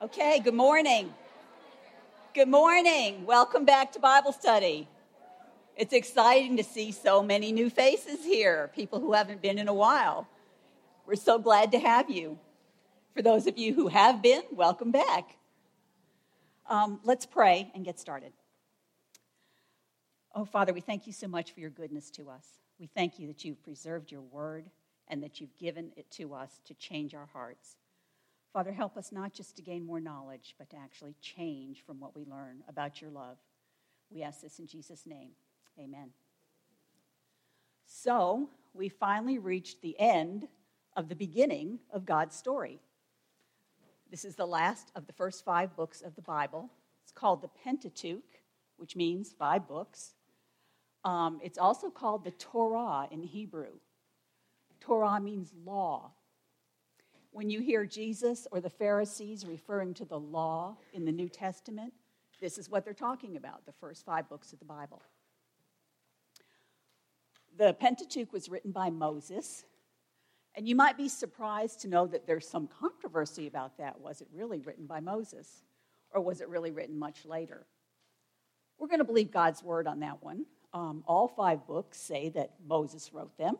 Okay, good morning. Good morning. Welcome back to Bible study. It's exciting to see so many new faces here, people who haven't been in a while. We're so glad to have you. For those of you who have been, welcome back. Um, let's pray and get started. Oh, Father, we thank you so much for your goodness to us. We thank you that you've preserved your word and that you've given it to us to change our hearts. Father, help us not just to gain more knowledge, but to actually change from what we learn about your love. We ask this in Jesus' name. Amen. So, we finally reached the end of the beginning of God's story. This is the last of the first five books of the Bible. It's called the Pentateuch, which means five books. Um, it's also called the Torah in Hebrew. Torah means law. When you hear Jesus or the Pharisees referring to the law in the New Testament, this is what they're talking about the first five books of the Bible. The Pentateuch was written by Moses, and you might be surprised to know that there's some controversy about that. Was it really written by Moses, or was it really written much later? We're going to believe God's word on that one. Um, all five books say that Moses wrote them.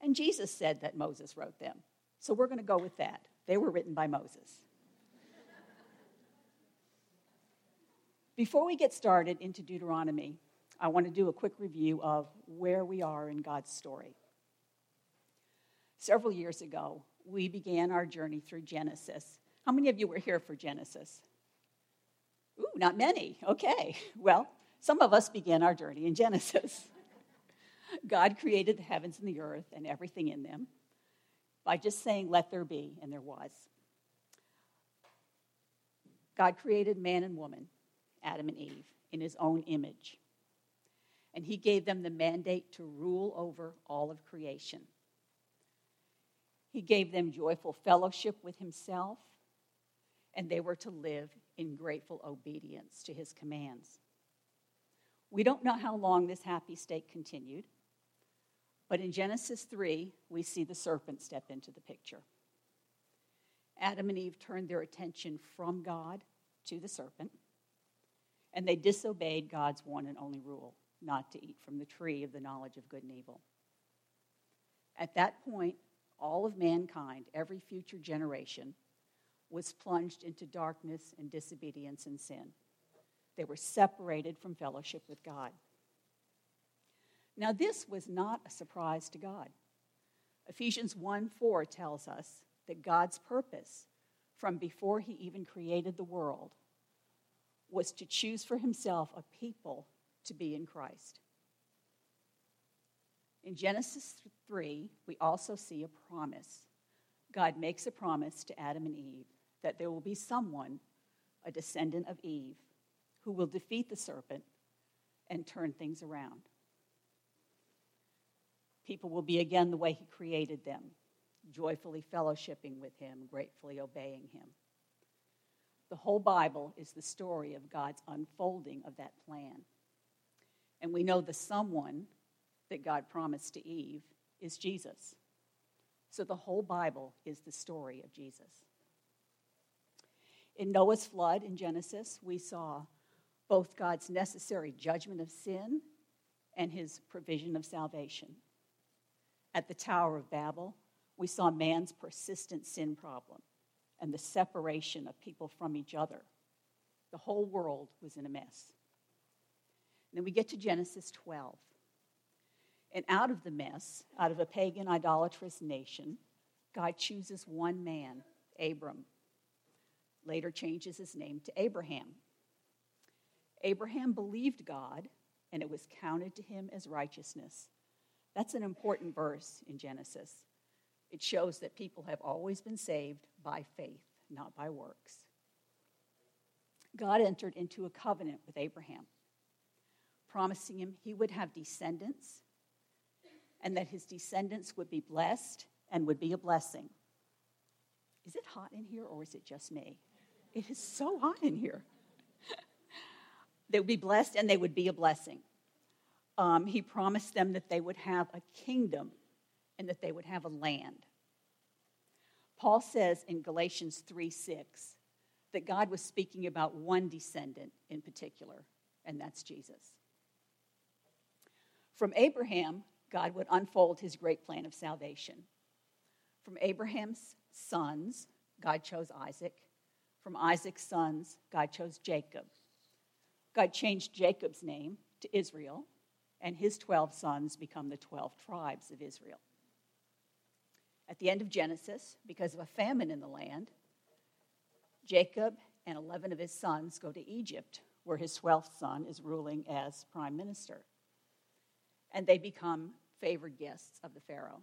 And Jesus said that Moses wrote them. So we're going to go with that. They were written by Moses. Before we get started into Deuteronomy, I want to do a quick review of where we are in God's story. Several years ago, we began our journey through Genesis. How many of you were here for Genesis? Ooh, not many. Okay. Well, some of us began our journey in Genesis. God created the heavens and the earth and everything in them by just saying, Let there be, and there was. God created man and woman, Adam and Eve, in his own image. And he gave them the mandate to rule over all of creation. He gave them joyful fellowship with himself, and they were to live in grateful obedience to his commands. We don't know how long this happy state continued. But in Genesis 3, we see the serpent step into the picture. Adam and Eve turned their attention from God to the serpent, and they disobeyed God's one and only rule not to eat from the tree of the knowledge of good and evil. At that point, all of mankind, every future generation, was plunged into darkness and disobedience and sin. They were separated from fellowship with God. Now, this was not a surprise to God. Ephesians 1 4 tells us that God's purpose from before he even created the world was to choose for himself a people to be in Christ. In Genesis 3, we also see a promise. God makes a promise to Adam and Eve that there will be someone, a descendant of Eve, who will defeat the serpent and turn things around. People will be again the way He created them, joyfully fellowshipping with Him, gratefully obeying Him. The whole Bible is the story of God's unfolding of that plan. And we know the someone that God promised to Eve is Jesus. So the whole Bible is the story of Jesus. In Noah's flood in Genesis, we saw both God's necessary judgment of sin and his provision of salvation. At the Tower of Babel, we saw man's persistent sin problem and the separation of people from each other. The whole world was in a mess. And then we get to Genesis 12. And out of the mess, out of a pagan, idolatrous nation, God chooses one man, Abram. Later changes his name to Abraham. Abraham believed God, and it was counted to him as righteousness. That's an important verse in Genesis. It shows that people have always been saved by faith, not by works. God entered into a covenant with Abraham, promising him he would have descendants and that his descendants would be blessed and would be a blessing. Is it hot in here or is it just me? It is so hot in here. they would be blessed and they would be a blessing um, he promised them that they would have a kingdom and that they would have a land. Paul says in Galatians 3 6 that God was speaking about one descendant in particular, and that's Jesus. From Abraham, God would unfold his great plan of salvation. From Abraham's sons, God chose Isaac. From Isaac's sons, God chose Jacob. God changed Jacob's name to Israel, and his 12 sons become the 12 tribes of Israel. At the end of Genesis, because of a famine in the land, Jacob and 11 of his sons go to Egypt, where his 12th son is ruling as prime minister. And they become favored guests of the Pharaoh.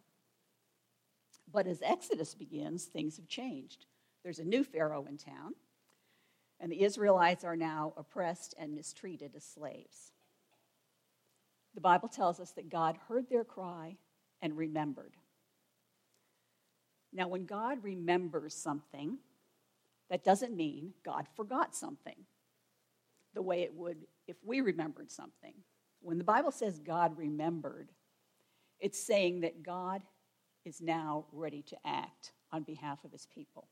But as Exodus begins, things have changed. There's a new Pharaoh in town, and the Israelites are now oppressed and mistreated as slaves. The Bible tells us that God heard their cry and remembered. Now, when God remembers something, that doesn't mean God forgot something the way it would if we remembered something. When the Bible says God remembered, it's saying that God is now ready to act on behalf of his people.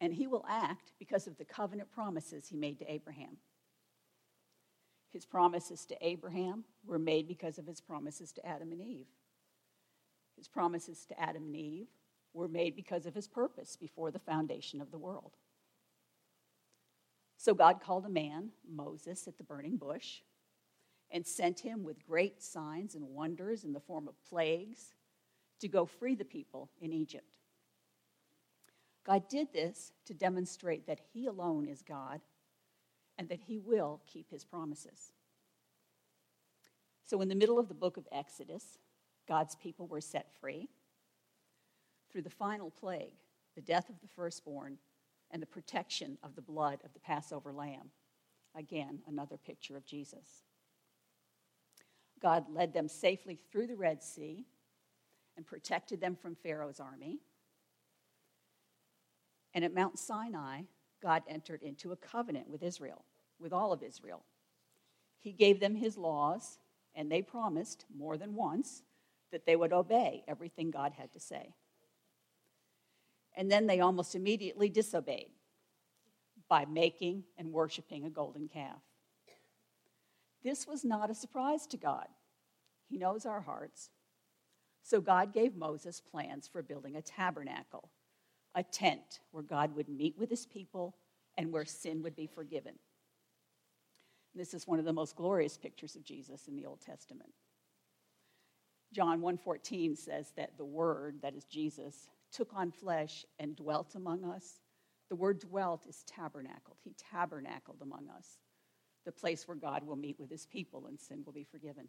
And he will act because of the covenant promises he made to Abraham. His promises to Abraham were made because of his promises to Adam and Eve. His promises to Adam and Eve were made because of his purpose before the foundation of the world. So God called a man, Moses, at the burning bush and sent him with great signs and wonders in the form of plagues to go free the people in Egypt. God did this to demonstrate that he alone is God and that he will keep his promises. So, in the middle of the book of Exodus, God's people were set free through the final plague, the death of the firstborn, and the protection of the blood of the Passover lamb. Again, another picture of Jesus. God led them safely through the Red Sea and protected them from Pharaoh's army. And at Mount Sinai, God entered into a covenant with Israel, with all of Israel. He gave them his laws, and they promised more than once that they would obey everything God had to say. And then they almost immediately disobeyed by making and worshiping a golden calf. This was not a surprise to God. He knows our hearts. So God gave Moses plans for building a tabernacle, a tent where God would meet with his people and where sin would be forgiven. This is one of the most glorious pictures of Jesus in the Old Testament. John 1:14 says that the word that is Jesus took on flesh and dwelt among us. The word dwelt is tabernacled. He tabernacled among us the place where God will meet with his people and sin will be forgiven.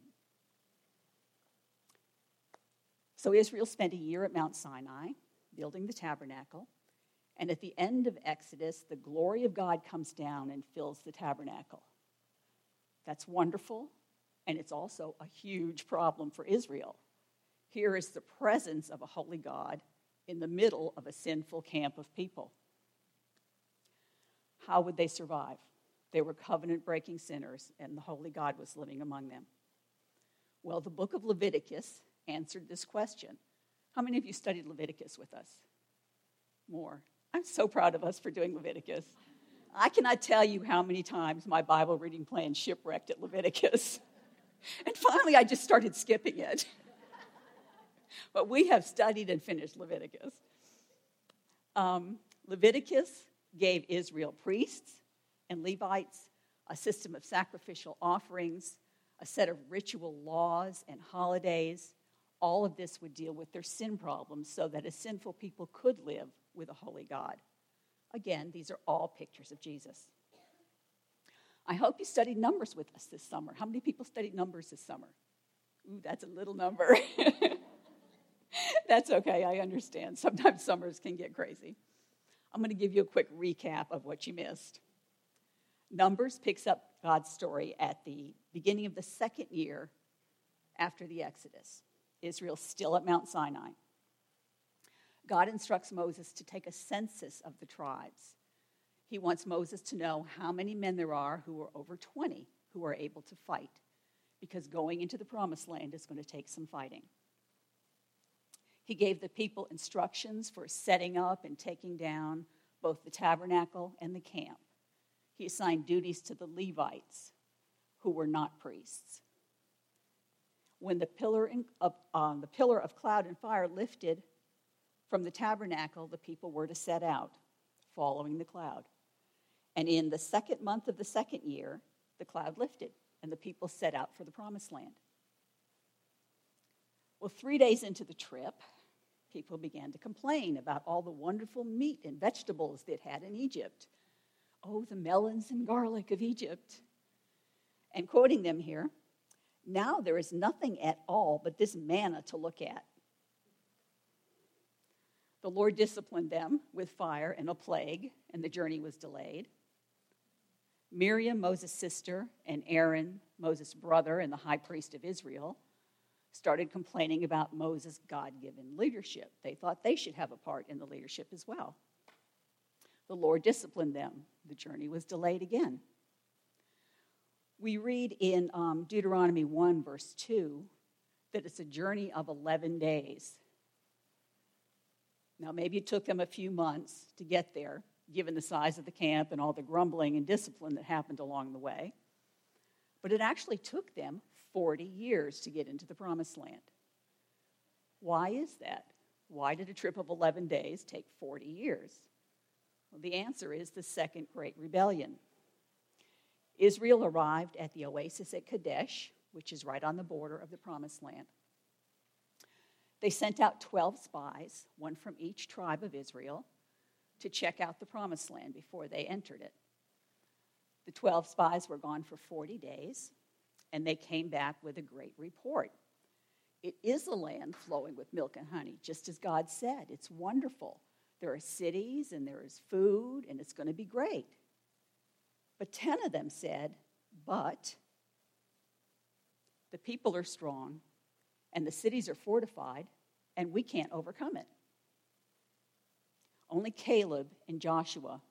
So Israel spent a year at Mount Sinai building the tabernacle. And at the end of Exodus, the glory of God comes down and fills the tabernacle. That's wonderful, and it's also a huge problem for Israel. Here is the presence of a holy God in the middle of a sinful camp of people. How would they survive? They were covenant breaking sinners, and the Holy God was living among them. Well, the book of Leviticus answered this question. How many of you studied Leviticus with us? More. I'm so proud of us for doing Leviticus. I cannot tell you how many times my Bible reading plan shipwrecked at Leviticus. And finally, I just started skipping it. but we have studied and finished Leviticus. Um, Leviticus gave Israel priests and Levites, a system of sacrificial offerings, a set of ritual laws and holidays. All of this would deal with their sin problems so that a sinful people could live with a holy God. Again, these are all pictures of Jesus. I hope you studied numbers with us this summer. How many people studied numbers this summer? Ooh, that's a little number. that's okay, I understand. Sometimes summers can get crazy. I'm going to give you a quick recap of what you missed. Numbers picks up God's story at the beginning of the second year after the Exodus. Israel's still at Mount Sinai. God instructs Moses to take a census of the tribes. He wants Moses to know how many men there are who are over 20 who are able to fight, because going into the promised land is going to take some fighting. He gave the people instructions for setting up and taking down both the tabernacle and the camp. He assigned duties to the Levites, who were not priests. When the pillar, of, um, the pillar of cloud and fire lifted from the tabernacle, the people were to set out, following the cloud. And in the second month of the second year, the cloud lifted, and the people set out for the promised land. Well, three days into the trip, people began to complain about all the wonderful meat and vegetables they'd had in Egypt. Oh, the melons and garlic of Egypt. And quoting them here, now there is nothing at all but this manna to look at. The Lord disciplined them with fire and a plague, and the journey was delayed. Miriam, Moses' sister, and Aaron, Moses' brother and the high priest of Israel, started complaining about Moses' God given leadership. They thought they should have a part in the leadership as well. The Lord disciplined them. The journey was delayed again. We read in um, Deuteronomy 1, verse 2, that it's a journey of 11 days. Now, maybe it took them a few months to get there, given the size of the camp and all the grumbling and discipline that happened along the way. But it actually took them 40 years to get into the promised land. Why is that? Why did a trip of 11 days take 40 years? Well, the answer is the Second Great Rebellion. Israel arrived at the oasis at Kadesh, which is right on the border of the promised land. They sent out 12 spies, one from each tribe of Israel, to check out the promised land before they entered it. The 12 spies were gone for 40 days, and they came back with a great report. It is a land flowing with milk and honey, just as God said. It's wonderful. There are cities and there is food, and it's going to be great. But 10 of them said, But the people are strong, and the cities are fortified, and we can't overcome it. Only Caleb and Joshua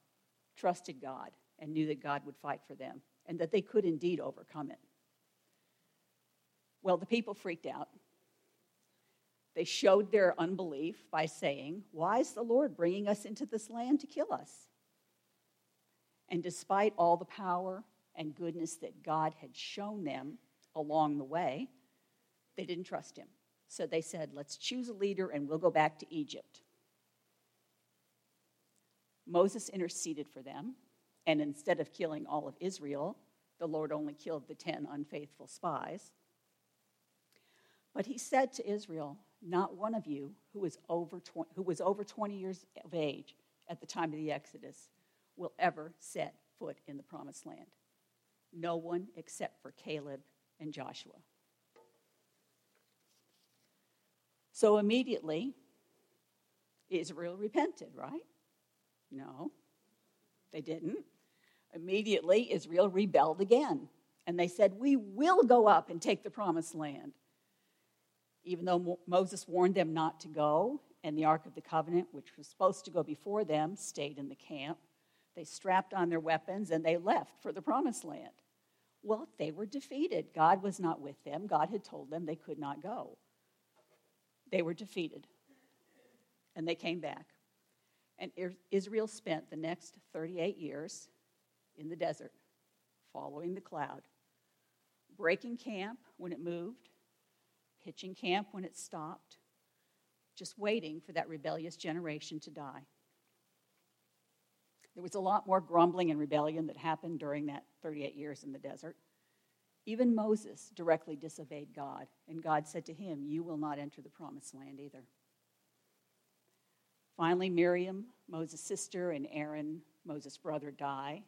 trusted God and knew that God would fight for them and that they could indeed overcome it. Well, the people freaked out. They showed their unbelief by saying, Why is the Lord bringing us into this land to kill us? And despite all the power and goodness that God had shown them along the way, they didn't trust him. So they said, Let's choose a leader and we'll go back to Egypt. Moses interceded for them, and instead of killing all of Israel, the Lord only killed the 10 unfaithful spies. But he said to Israel, Not one of you who was over 20, who was over 20 years of age at the time of the Exodus will ever set foot in the promised land. No one except for Caleb and Joshua. So immediately, Israel repented, right? No, they didn't. Immediately, Israel rebelled again. And they said, We will go up and take the promised land even though Moses warned them not to go, and the Ark of the Covenant, which was supposed to go before them, stayed in the camp. They strapped on their weapons and they left for the promised land. Well, they were defeated. God was not with them. God had told them they could not go. They were defeated. And they came back. And Israel spent the next 38 years in the desert, following the cloud, breaking camp when it moved, pitching camp when it stopped, just waiting for that rebellious generation to die. There was a lot more grumbling and rebellion that happened during that 38 years in the desert. Even Moses directly disobeyed God, and God said to him, You will not enter the promised land either. Finally, Miriam, Moses' sister, and Aaron, Moses' brother, die.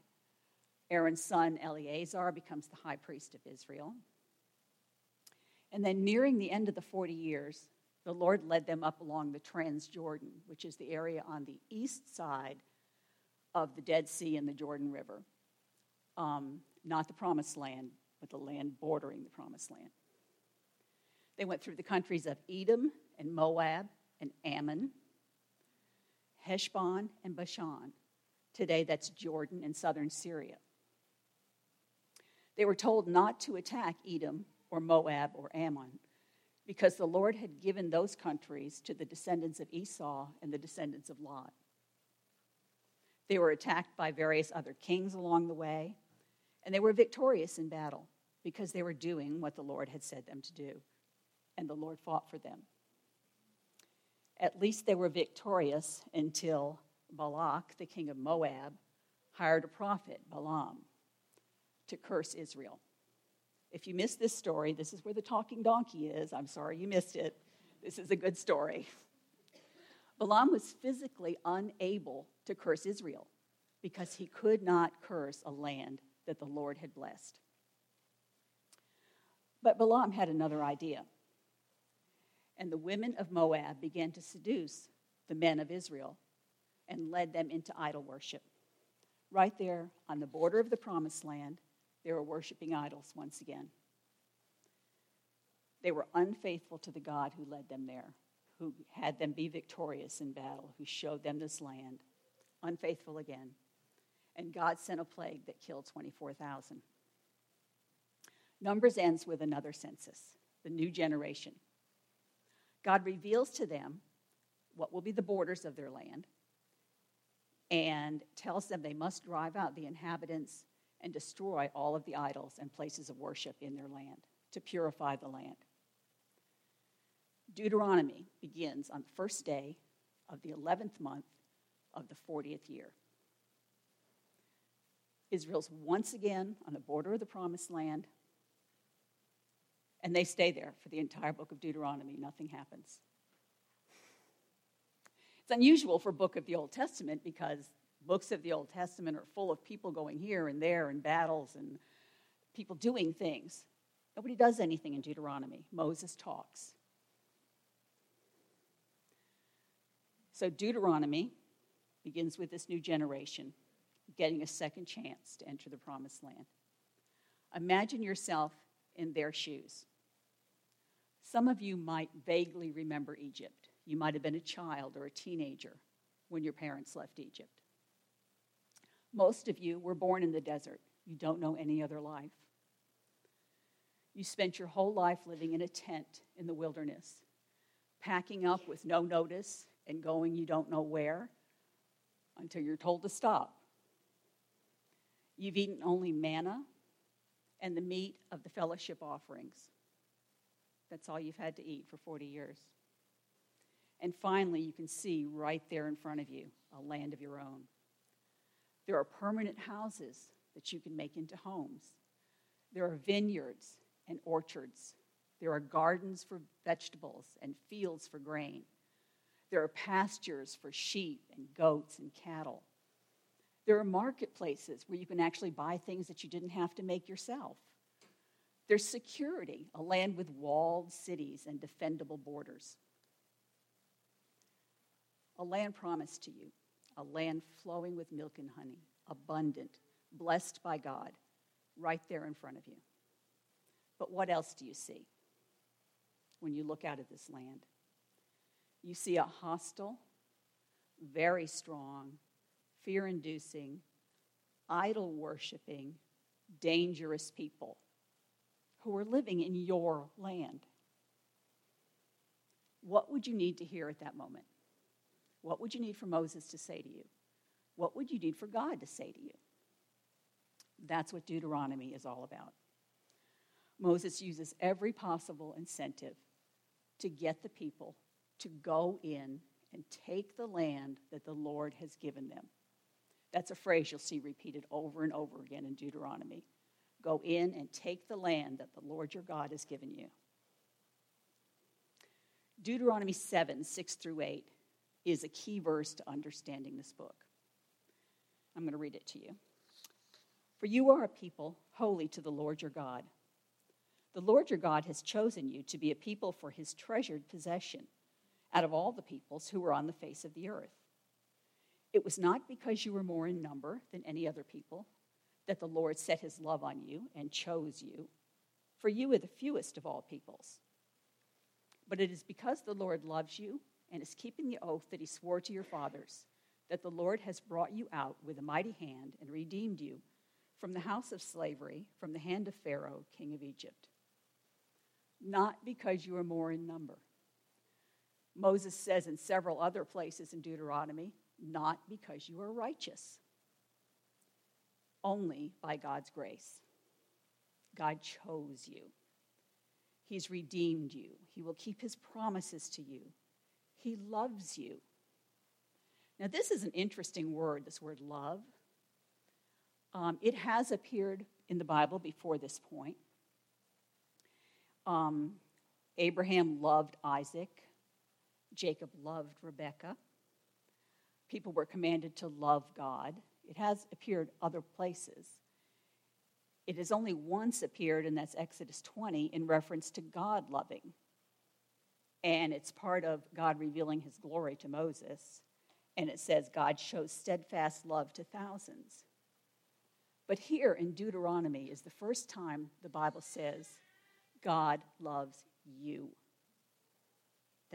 Aaron's son, Eleazar, becomes the high priest of Israel. And then, nearing the end of the 40 years, the Lord led them up along the Transjordan, which is the area on the east side of the Dead Sea and the Jordan River. Um, not the promised land, but the land bordering the promised land. They went through the countries of Edom and Moab and Ammon, Heshbon and Bashan. Today, that's Jordan and southern Syria. They were told not to attack Edom or Moab or Ammon, because the Lord had given those countries to the descendants of Esau and the descendants of Lot. They were attacked by various other kings along the way, and they were victorious in battle because they were doing what the Lord had said them to do, and the Lord fought for them. At least they were victorious until Balak, the king of Moab, hired a prophet, Balaam, to curse Israel. If you missed this story, this is where the talking donkey is. I'm sorry you missed it. This is a good story. Balaam was physically unable to curse Israel because he could not curse a land that the Lord had blessed. But Balaam had another idea. And the women of Moab began to seduce the men of Israel and led them into idol worship. Right there on the border of the promised land, they were worshiping idols once again. They were unfaithful to the God who led them there, who had them be victorious in battle, who showed them this land. Unfaithful again. And God sent a plague that killed 24,000. Numbers ends with another census, the new generation. God reveals to them what will be the borders of their land and tells them they must drive out the inhabitants and destroy all of the idols and places of worship in their land to purify the land. Deuteronomy begins on the first day of the 11th month of the 40th year. Israel's once again on the border of the promised land, and they stay there for the entire book of Deuteronomy. Nothing happens. It's unusual for a book of the Old Testament because books of the Old Testament are full of people going here and there and battles and people doing things. Nobody does anything in Deuteronomy. Moses talks. So Deuteronomy begins with this new generation getting a second chance to enter the promised land. Imagine yourself in their shoes. Some of you might vaguely remember Egypt. You might have been a child or a teenager when your parents left Egypt. Most of you were born in the desert. You don't know any other life. You spent your whole life living in a tent in the wilderness, packing up with no notice and going you don't know where until you're told to stop. You've eaten only manna and the meat of the fellowship offerings. That's all you've had to eat for 40 years. And finally, you can see right there in front of you a land of your own. There are permanent houses that you can make into homes. There are vineyards and orchards. There are gardens for vegetables and fields for grain. There are pastures for sheep and goats and cattle. There are marketplaces where you can actually buy things that you didn't have to make yourself. There's security, a land with walled cities and defendable borders a land promised to you, a land flowing with milk and honey, abundant, blessed by God, right there in front of you. But what else do you see when you look out at this land? You see a hostile, very strong, fear inducing, idol worshiping, dangerous people who are living in your land. What would you need to hear at that moment? What would you need for Moses to say to you? What would you need for God to say to you? That's what Deuteronomy is all about. Moses uses every possible incentive to get the people to go in and take the land that the Lord has given them. That's a phrase you'll see repeated over and over again in Deuteronomy. Go in and take the land that the Lord your God has given you. Deuteronomy 7 6 through 8 is a key verse to understanding this book. I'm going to read it to you. For you are a people holy to the Lord your God. The Lord your God has chosen you to be a people for his treasured possession out of all the peoples who were on the face of the earth. It was not because you were more in number than any other people that the Lord set his love on you and chose you, for you are the fewest of all peoples. But it is because the Lord loves you and is keeping the oath that he swore to your fathers, that the Lord has brought you out with a mighty hand and redeemed you from the house of slavery, from the hand of Pharaoh, king of Egypt. Not because you are more in number. Moses says in several other places in Deuteronomy not because you are righteous, only by God's grace. God chose you. He's redeemed you. He will keep his promises to you. He loves you. Now, this is an interesting word, this word love. Um, it has appeared in the Bible before this point. Um, Abraham loved Isaac, Jacob loved Rebekah. People were commanded to love God. It has appeared other places. It has only once appeared, and that's Exodus 20, in reference to God loving. And it's part of God revealing his glory to Moses. And it says, God shows steadfast love to thousands. But here in Deuteronomy is the first time the Bible says, God loves you.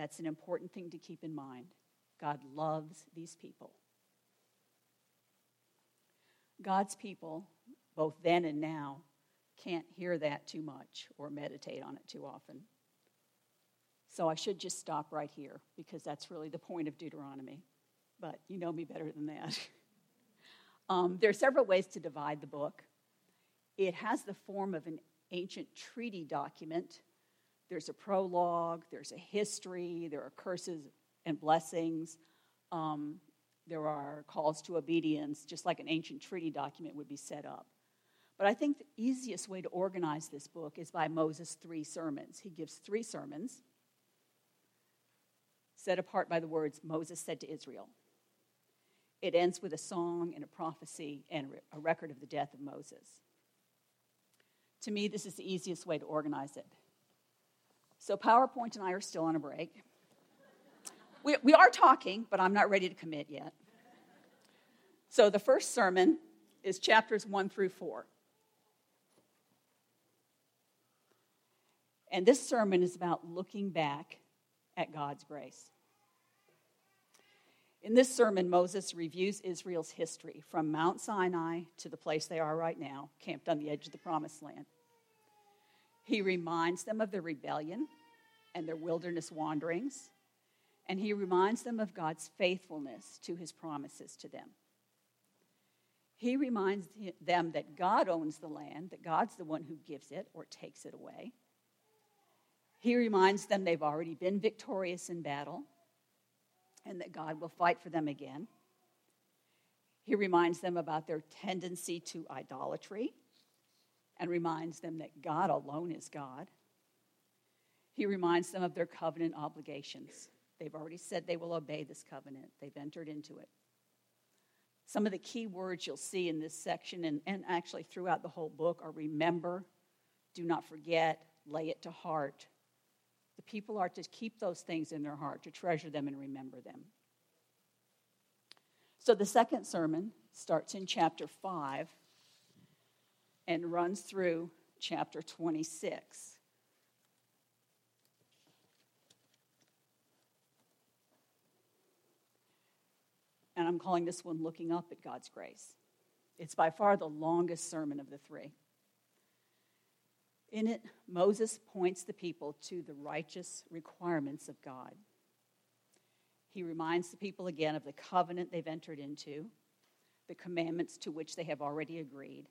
That's an important thing to keep in mind. God loves these people. God's people, both then and now, can't hear that too much or meditate on it too often. So I should just stop right here because that's really the point of Deuteronomy. But you know me better than that. um, there are several ways to divide the book. It has the form of an ancient treaty document. There's a prologue, there's a history, there are curses and blessings. Um, there are calls to obedience, just like an ancient treaty document would be set up. But I think the easiest way to organize this book is by Moses' three sermons. He gives three sermons set apart by the words Moses said to Israel. It ends with a song and a prophecy and a record of the death of Moses. To me, this is the easiest way to organize it. So, PowerPoint and I are still on a break. We, we are talking, but I'm not ready to commit yet. So the first sermon is chapters 1 through 4. And this sermon is about looking back at God's grace. In this sermon, Moses reviews Israel's history from Mount Sinai to the place they are right now, camped on the edge of the promised land. He reminds them of their rebellion and their wilderness wanderings and he reminds them of God's faithfulness to his promises to them. He reminds them that God owns the land, that God's the one who gives it or takes it away. He reminds them they've already been victorious in battle and that God will fight for them again. He reminds them about their tendency to idolatry and reminds them that God alone is God. He reminds them of their covenant obligations They've already said they will obey this covenant, they've entered into it. Some of the key words you'll see in this section and, and actually throughout the whole book are remember, do not forget, lay it to heart. The people are to keep those things in their heart, to treasure them and remember them. So the second sermon starts in chapter 5 and runs through chapter 26. and I'm calling this one Looking Up at God's Grace. It's by far the longest sermon of the three. In it, Moses points the people to the righteous requirements of God. He reminds the people again of the covenant they've entered into, the commandments to which they have already agreed.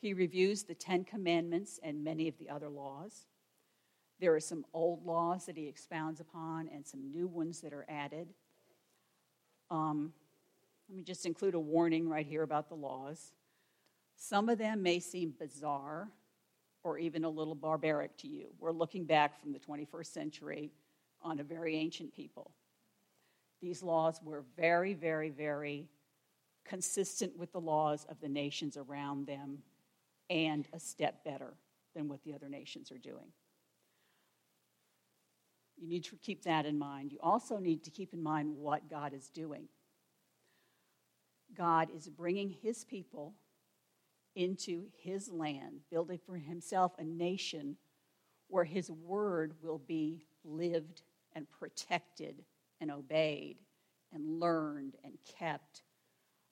He reviews the Ten Commandments and many of the other laws. There are some old laws that he expounds upon and some new ones that are added. Um, let me just include a warning right here about the laws. Some of them may seem bizarre or even a little barbaric to you. We're looking back from the 21st century on a very ancient people. These laws were very, very, very consistent with the laws of the nations around them and a step better than what the other nations are doing. You need to keep that in mind. You also need to keep in mind what God is doing. God is bringing his people into his land, building for himself a nation where his word will be lived and protected and obeyed and learned and kept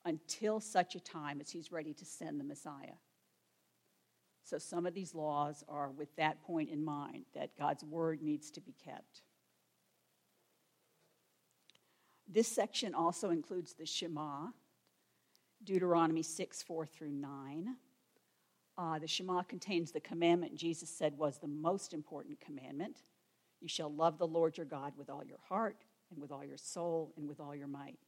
until such a time as he's ready to send the Messiah. So some of these laws are with that point in mind that God's word needs to be kept. This section also includes the Shema, Deuteronomy 6 4 through 9. Uh, the Shema contains the commandment Jesus said was the most important commandment. You shall love the Lord your God with all your heart, and with all your soul, and with all your might.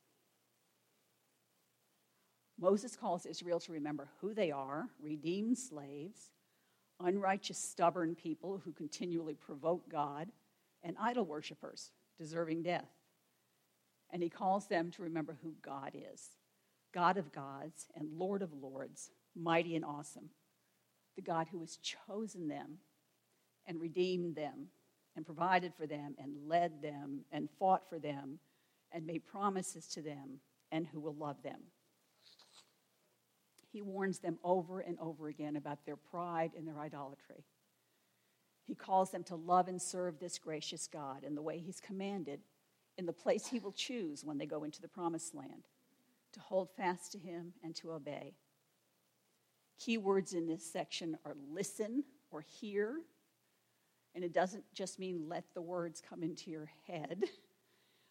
Moses calls Israel to remember who they are redeemed slaves, unrighteous, stubborn people who continually provoke God, and idol worshippers deserving death. And he calls them to remember who God is God of gods and Lord of lords, mighty and awesome, the God who has chosen them and redeemed them and provided for them and led them and fought for them and made promises to them and who will love them. He warns them over and over again about their pride and their idolatry. He calls them to love and serve this gracious God in the way He's commanded, in the place He will choose when they go into the promised land, to hold fast to Him and to obey. Key words in this section are listen or hear, and it doesn't just mean let the words come into your head.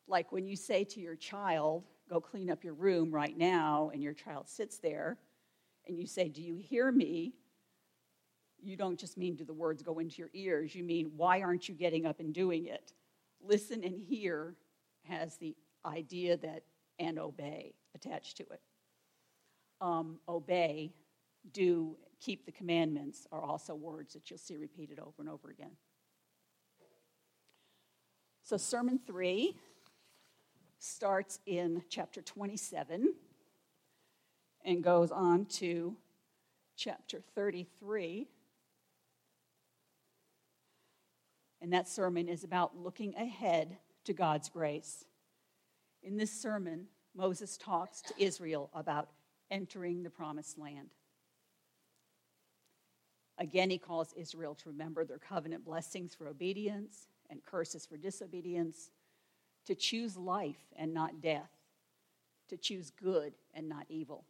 Like when you say to your child, go clean up your room right now, and your child sits there, and you say, Do you hear me? You don't just mean do the words go into your ears, you mean why aren't you getting up and doing it? Listen and hear has the idea that and obey attached to it. Um, obey, do, keep the commandments are also words that you'll see repeated over and over again. So, Sermon 3 starts in chapter 27 and goes on to chapter 33. And that sermon is about looking ahead to God's grace. In this sermon, Moses talks to Israel about entering the promised land. Again, he calls Israel to remember their covenant blessings for obedience and curses for disobedience, to choose life and not death, to choose good and not evil.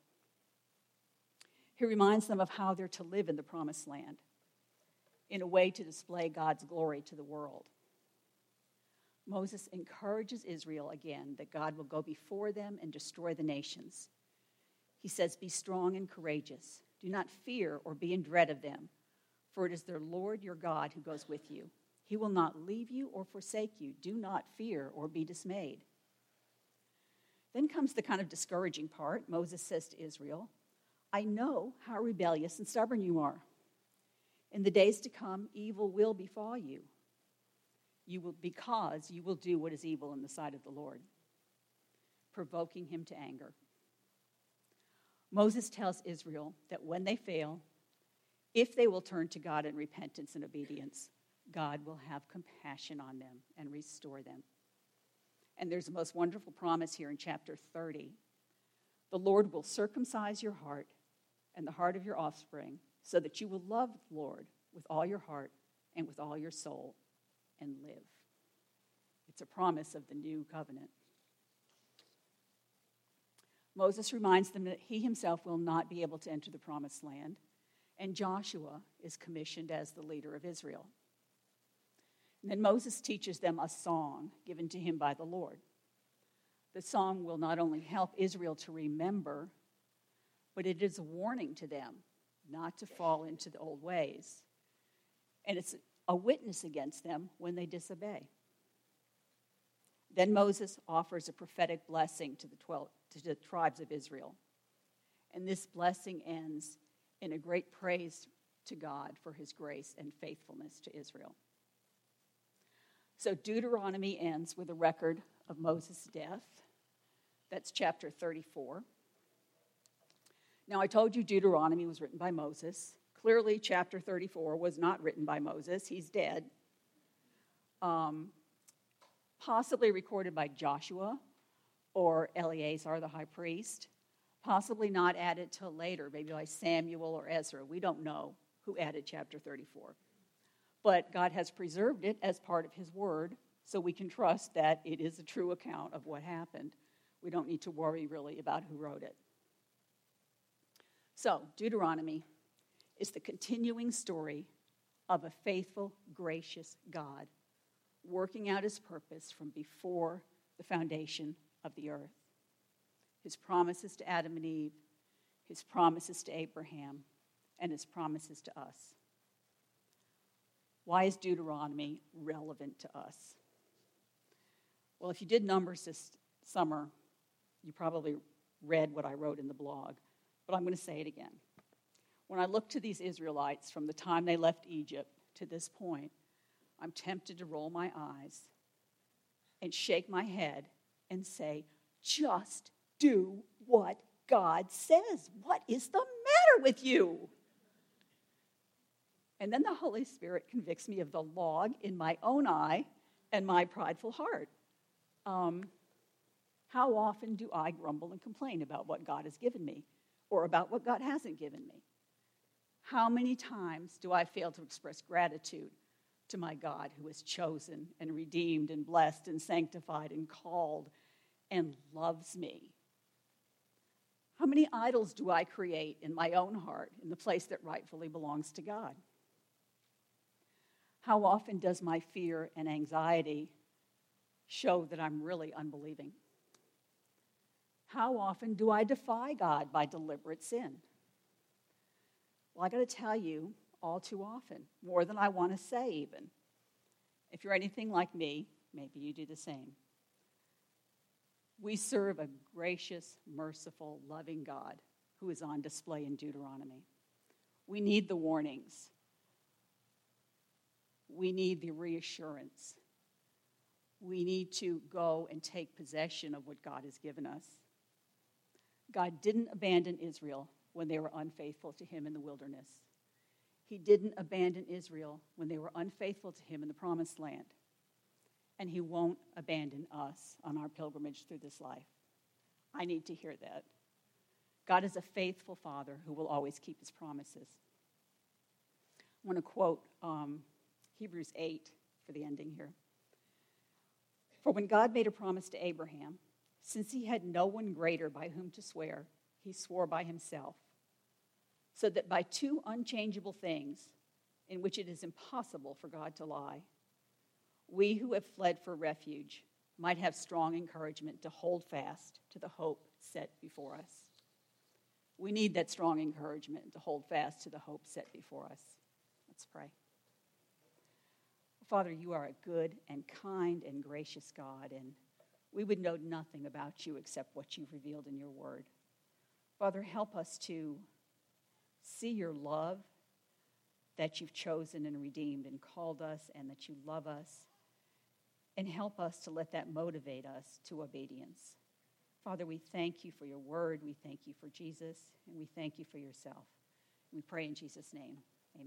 He reminds them of how they're to live in the promised land in a way to display God's glory to the world. Moses encourages Israel again that God will go before them and destroy the nations. He says, Be strong and courageous. Do not fear or be in dread of them, for it is their Lord your God who goes with you. He will not leave you or forsake you. Do not fear or be dismayed. Then comes the kind of discouraging part. Moses says to Israel, I know how rebellious and stubborn you are. In the days to come, evil will befall you. You will, because you will do what is evil in the sight of the Lord, provoking him to anger. Moses tells Israel that when they fail, if they will turn to God in repentance and obedience, God will have compassion on them and restore them. And there's a most wonderful promise here in chapter 30. The Lord will circumcise your heart and the heart of your offspring, so that you will love the Lord with all your heart and with all your soul and live. It's a promise of the new covenant. Moses reminds them that he himself will not be able to enter the promised land, and Joshua is commissioned as the leader of Israel. And then Moses teaches them a song given to him by the Lord. The song will not only help Israel to remember but it is a warning to them not to fall into the old ways. And it's a witness against them when they disobey. Then Moses offers a prophetic blessing to the, 12, to the tribes of Israel. And this blessing ends in a great praise to God for his grace and faithfulness to Israel. So Deuteronomy ends with a record of Moses' death. That's chapter 34. Now, I told you Deuteronomy was written by Moses. Clearly, chapter 34 was not written by Moses, he's dead. Um, possibly recorded by Joshua or Eleazar, the high priest. Possibly not added till later, maybe by Samuel or Ezra. We don't know who added chapter 34. But God has preserved it as part of his word, so we can trust that it is a true account of what happened. We don't need to worry really about who wrote it. So, Deuteronomy is the continuing story of a faithful, gracious God working out his purpose from before the foundation of the earth. His promises to Adam and Eve, his promises to Abraham, and his promises to us. Why is Deuteronomy relevant to us? Well, if you did numbers this summer, you probably read what I wrote in the blog, but I'm going to say it again. When I look to these Israelites from the time they left Egypt to this point, I'm tempted to roll my eyes and shake my head and say, just do what God says. What is the matter with you? And then the Holy Spirit convicts me of the log in my own eye and my prideful heart. Um, how often do I grumble and complain about what God has given me or about what God hasn't given me? How many times do I fail to express gratitude to my God who has chosen and redeemed and blessed and sanctified and called and loves me? How many idols do I create in my own heart in the place that rightfully belongs to God? How often does my fear and anxiety show that I'm really unbelieving? How often do I defy God by deliberate sin? Well, I got to tell you, all too often, more than I want to say, even. If you're anything like me, maybe you do the same. We serve a gracious, merciful, loving God who is on display in Deuteronomy. We need the warnings, we need the reassurance. We need to go and take possession of what God has given us. God didn't abandon Israel when they were unfaithful to him in the wilderness. He didn't abandon Israel when they were unfaithful to him in the promised land. And he won't abandon us on our pilgrimage through this life. I need to hear that. God is a faithful father who will always keep his promises. I want to quote um, Hebrews 8 for the ending here. For when God made a promise to Abraham, since he had no one greater by whom to swear, he swore by himself, so that by two unchangeable things, in which it is impossible for God to lie, we who have fled for refuge might have strong encouragement to hold fast to the hope set before us. We need that strong encouragement to hold fast to the hope set before us. Let's pray. Father, you are a good and kind and gracious God, and we would know nothing about you except what you've revealed in your word. Father, help us to see your love that you've chosen and redeemed and called us, and that you love us, and help us to let that motivate us to obedience. Father, we thank you for your word. We thank you for Jesus, and we thank you for yourself. We pray in Jesus' name.